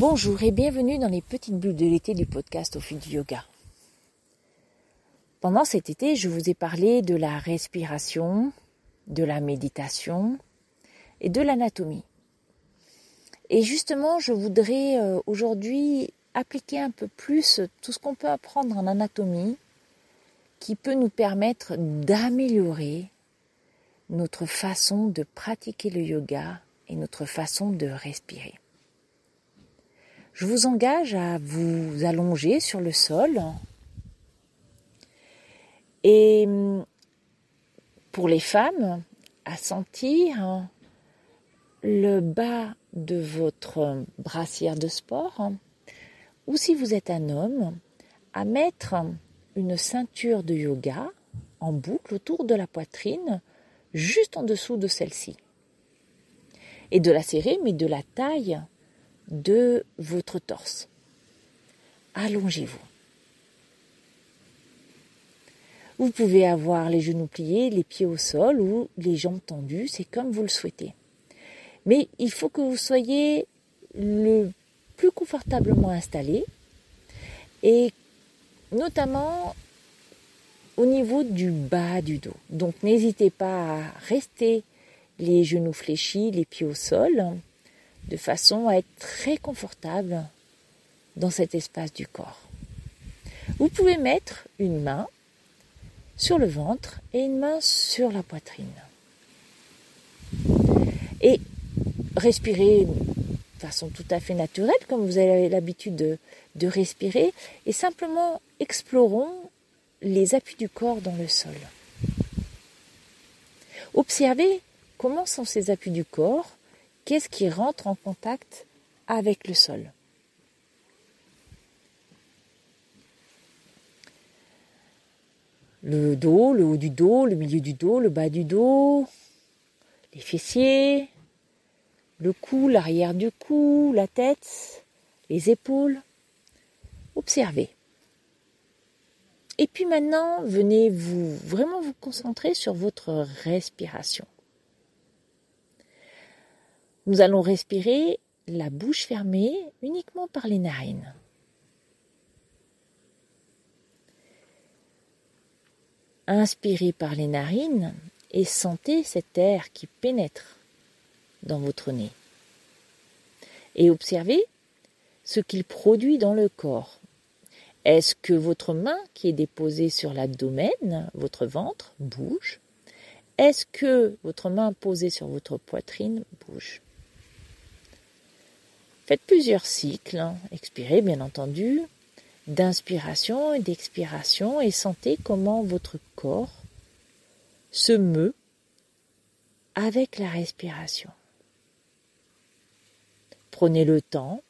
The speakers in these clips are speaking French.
Bonjour et bienvenue dans les petites bulles de l'été du podcast au fil du yoga. Pendant cet été, je vous ai parlé de la respiration, de la méditation et de l'anatomie. Et justement, je voudrais euh, aujourd'hui appliquer un peu plus tout ce qu'on peut apprendre en anatomie qui peut nous permettre d'améliorer notre façon de pratiquer le yoga et notre façon de respirer. Je vous engage à vous allonger sur le sol et pour les femmes, à sentir le bas de votre brassière de sport ou si vous êtes un homme, à mettre une ceinture de yoga en boucle autour de la poitrine, juste en dessous de celle-ci. Et de la serrer, mais de la taille de votre torse. Allongez-vous. Vous pouvez avoir les genoux pliés, les pieds au sol ou les jambes tendues, c'est comme vous le souhaitez. Mais il faut que vous soyez le plus confortablement installé et notamment au niveau du bas du dos. Donc n'hésitez pas à rester les genoux fléchis, les pieds au sol, de façon à être très confortable dans cet espace du corps. Vous pouvez mettre une main sur le ventre et une main sur la poitrine. Et respirer de façon tout à fait naturelle, comme vous avez l'habitude de, de respirer, et simplement explorons les appuis du corps dans le sol. Observez comment sont ces appuis du corps qu'est-ce qui rentre en contact avec le sol. Le dos, le haut du dos, le milieu du dos, le bas du dos, les fessiers, le cou, l'arrière du cou, la tête, les épaules. Observez. Et puis maintenant, venez vous vraiment vous concentrer sur votre respiration. Nous allons respirer la bouche fermée uniquement par les narines. Inspirez par les narines et sentez cet air qui pénètre dans votre nez. Et observez ce qu'il produit dans le corps. Est-ce que votre main qui est déposée sur l'abdomen, votre ventre, bouge? Est-ce que votre main posée sur votre poitrine bouge? Faites plusieurs cycles, expirez bien entendu, d'inspiration et d'expiration et sentez comment votre corps se meut avec la respiration. Prenez le temps.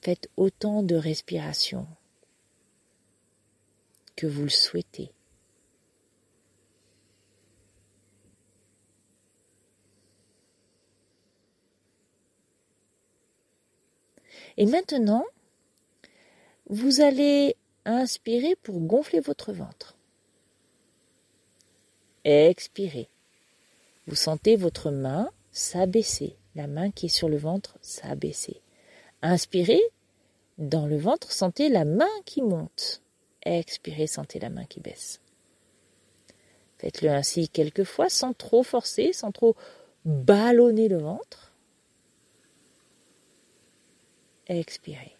Faites autant de respiration que vous le souhaitez. Et maintenant, vous allez inspirer pour gonfler votre ventre. Expirez. Vous sentez votre main s'abaisser, la main qui est sur le ventre s'abaisser. Inspirez, dans le ventre, sentez la main qui monte. Expirez, sentez la main qui baisse. Faites-le ainsi quelques fois sans trop forcer, sans trop ballonner le ventre. Expirez.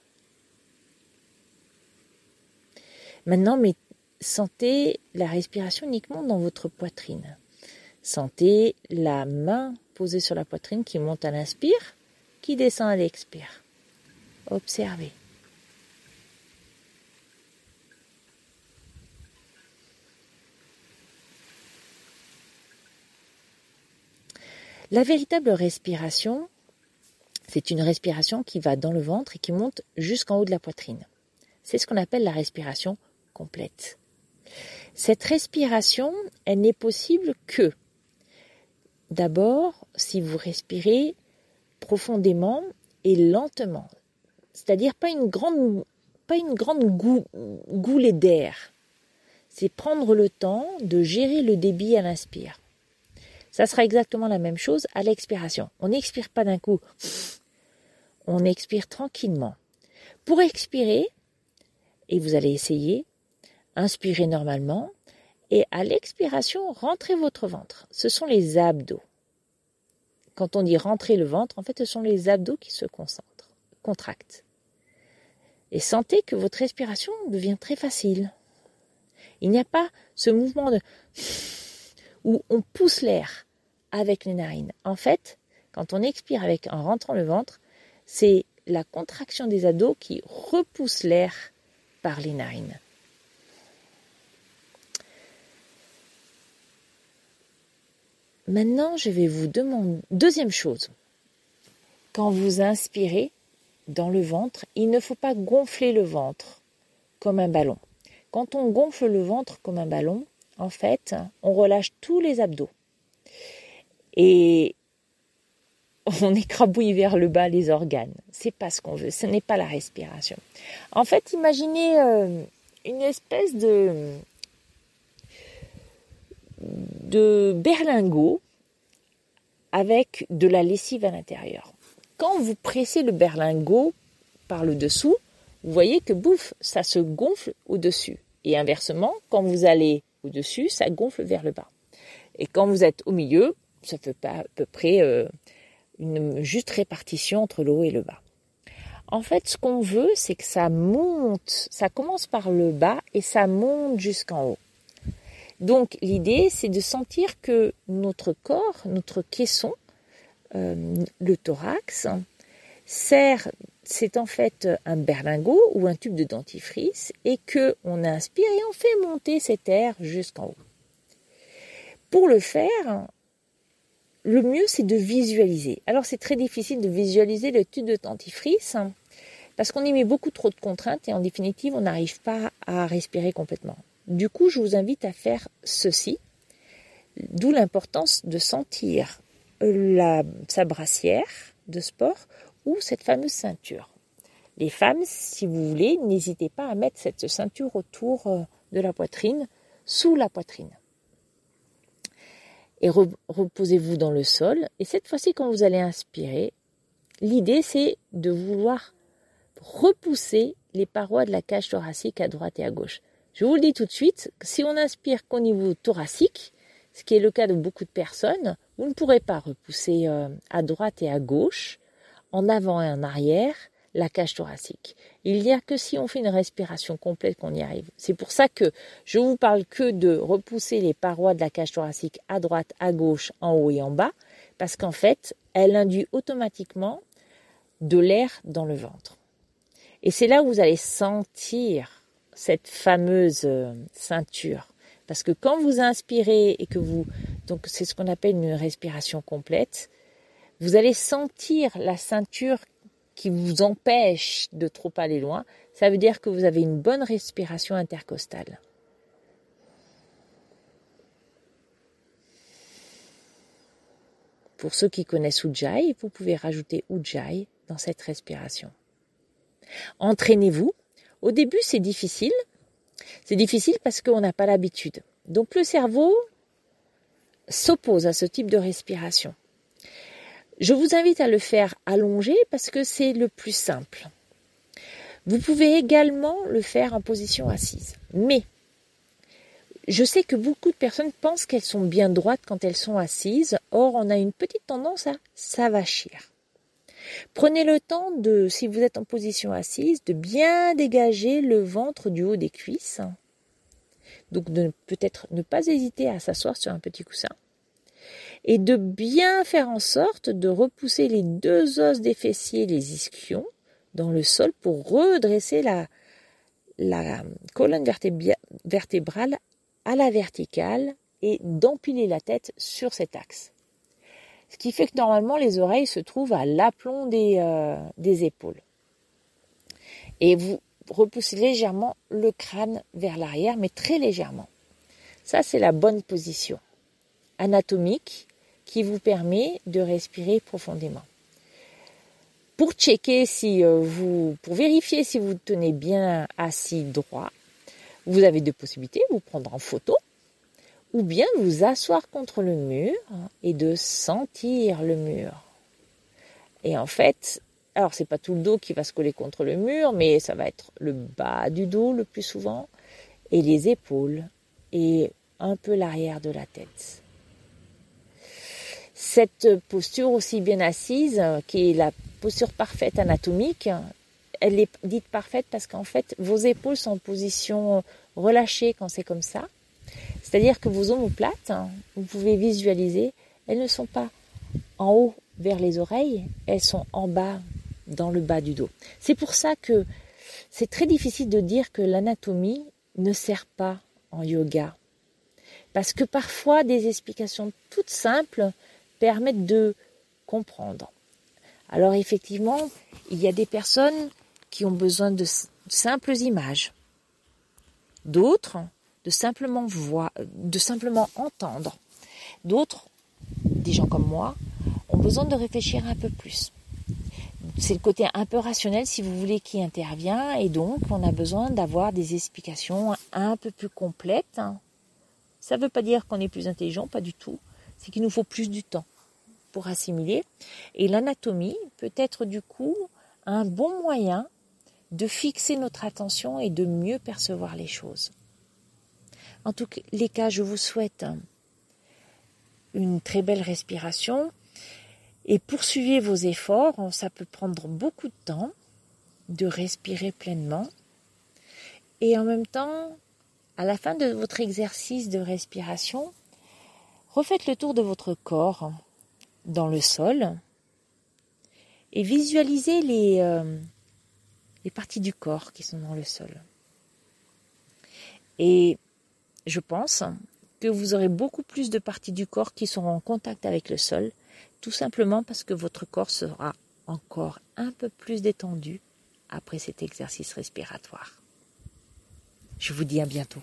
Maintenant, mais sentez la respiration uniquement dans votre poitrine. Sentez la main posée sur la poitrine qui monte à l'inspire, qui descend à l'expire. Observez. La véritable respiration, c'est une respiration qui va dans le ventre et qui monte jusqu'en haut de la poitrine. C'est ce qu'on appelle la respiration complète. Cette respiration, elle n'est possible que d'abord si vous respirez profondément et lentement. C'est-à-dire pas une grande, pas goulée d'air. C'est prendre le temps de gérer le débit à l'inspire. Ça sera exactement la même chose à l'expiration. On n'expire pas d'un coup. On expire tranquillement. Pour expirer, et vous allez essayer, inspirez normalement, et à l'expiration, rentrez votre ventre. Ce sont les abdos. Quand on dit rentrer le ventre, en fait, ce sont les abdos qui se concentrent, contractent. Et sentez que votre respiration devient très facile. Il n'y a pas ce mouvement de où on pousse l'air avec les narines. En fait, quand on expire avec en rentrant le ventre, c'est la contraction des abdos qui repousse l'air par les narines. Maintenant, je vais vous demander deuxième chose. Quand vous inspirez dans le ventre, il ne faut pas gonfler le ventre comme un ballon. Quand on gonfle le ventre comme un ballon, en fait, on relâche tous les abdos. Et on écrabouille vers le bas les organes. C'est pas ce qu'on veut, ce n'est pas la respiration. En fait, imaginez euh, une espèce de berlingot avec de la lessive à l'intérieur. Quand vous pressez le berlingot par le dessous, vous voyez que bouffe, ça se gonfle au-dessus. Et inversement, quand vous allez au-dessus, ça gonfle vers le bas. Et quand vous êtes au milieu, ça fait pas à peu près euh, une juste répartition entre le haut et le bas. En fait, ce qu'on veut, c'est que ça monte, ça commence par le bas et ça monte jusqu'en haut. Donc l'idée, c'est de sentir que notre corps, notre caisson, euh, le thorax, sert, c'est en fait un berlingot ou un tube de dentifrice et que on inspire et on fait monter cet air jusqu'en haut. Pour le faire, le mieux c'est de visualiser. Alors c'est très difficile de visualiser le tube de dentifrice parce qu'on y met beaucoup trop de contraintes et en définitive on n'arrive pas à respirer complètement. Du coup, je vous invite à faire ceci, d'où l'importance de sentir la, sa brassière de sport ou cette fameuse ceinture. Les femmes, si vous voulez, n'hésitez pas à mettre cette ceinture autour euh, de la poitrine, sous la poitrine. Et reposez-vous dans le sol. Et cette fois-ci, quand vous allez inspirer, l'idée c'est de vouloir repousser les parois de la cage thoracique à droite et à gauche. Je vous le dis tout de suite, si on inspire qu'au niveau thoracique, ce qui est le cas de beaucoup de personnes, vous ne pourrez pas repousser euh, à droite et à gauche, en avant et en arrière, la cage thoracique. Il n'y a que si on fait une respiration complète qu'on y arrive. C'est pour ça que je vous parle que de repousser les parois de la cage thoracique à droite, à gauche, en haut et en bas, parce qu'en fait, elle induit automatiquement de l'air dans le ventre. Et c'est là où vous allez sentir cette fameuse euh, ceinture. Parce que quand vous inspirez et que vous, donc c'est ce qu'on appelle une respiration complète, vous allez sentir la ceinture qui vous empêche de trop aller loin. Ça veut dire que vous avez une bonne respiration intercostale. Pour ceux qui connaissent Ujjayi, vous pouvez rajouter Ujjayi dans cette respiration. Entraînez-vous au début, c'est difficile. C'est difficile parce qu'on n'a pas l'habitude. Donc le cerveau s'oppose à ce type de respiration. Je vous invite à le faire allongé parce que c'est le plus simple. Vous pouvez également le faire en position assise. Mais je sais que beaucoup de personnes pensent qu'elles sont bien droites quand elles sont assises. Or, on a une petite tendance à s'avachir. Prenez le temps de, si vous êtes en position assise, de bien dégager le ventre du haut des cuisses. Donc peut-être ne pas hésiter à s'asseoir sur un petit coussin. Et de bien faire en sorte de repousser les deux os des fessiers, les ischions, dans le sol pour redresser la, colonne vertébrale à la verticale et d'empiler la tête sur cet axe. Ce qui fait que normalement les oreilles se trouvent à l'aplomb des, euh, des épaules. Et vous repoussez légèrement le crâne vers l'arrière, mais très légèrement. Ça, c'est la bonne position anatomique qui vous permet de respirer profondément. Pour checker si euh, vous, pour vérifier si vous tenez bien assis droit, vous avez deux possibilités, vous prendre en photo ou bien vous asseoir contre le mur et de sentir le mur. Et en fait, alors c'est pas tout le dos qui va se coller contre le mur, mais ça va être le bas du dos le plus souvent et les épaules et un peu l'arrière de la tête. Cette posture aussi bien assise, qui est la posture parfaite anatomique, elle est dite parfaite parce qu'en fait vos épaules sont en position relâchée quand c'est comme ça. C'est-à-dire que vos omoplates, vous pouvez visualiser, elles ne sont pas en haut vers les oreilles, elles sont en bas dans le bas du dos. C'est pour ça que c'est très difficile de dire que l'anatomie ne sert pas en yoga. Parce que parfois des explications toutes simples permettent de comprendre. Alors effectivement, il y a des personnes qui ont besoin de simples images, d'autres de simplement voir, de simplement entendre, d'autres, des gens comme moi, ont besoin de réfléchir un peu plus. C'est le côté un peu rationnel, si vous voulez, qui intervient, et donc on a besoin d'avoir des explications un peu plus complètes. Ça ne veut pas dire qu'on est plus intelligent, pas du tout. C'est qu'il nous faut plus du temps pour assimiler. Et l'anatomie peut être du coup un bon moyen de fixer notre attention et de mieux percevoir les choses. En tous les cas, je vous souhaite une très belle respiration et poursuivez vos efforts. Ça peut prendre beaucoup de temps de respirer pleinement. Et en même temps, à la fin de votre exercice de respiration, refaites le tour de votre corps dans le sol et visualisez les, euh, les parties du corps qui sont dans le sol. Et je pense que vous aurez beaucoup plus de parties du corps qui seront en contact avec le sol, tout simplement parce que votre corps sera encore un peu plus détendu après cet exercice respiratoire. Je vous dis à bientôt.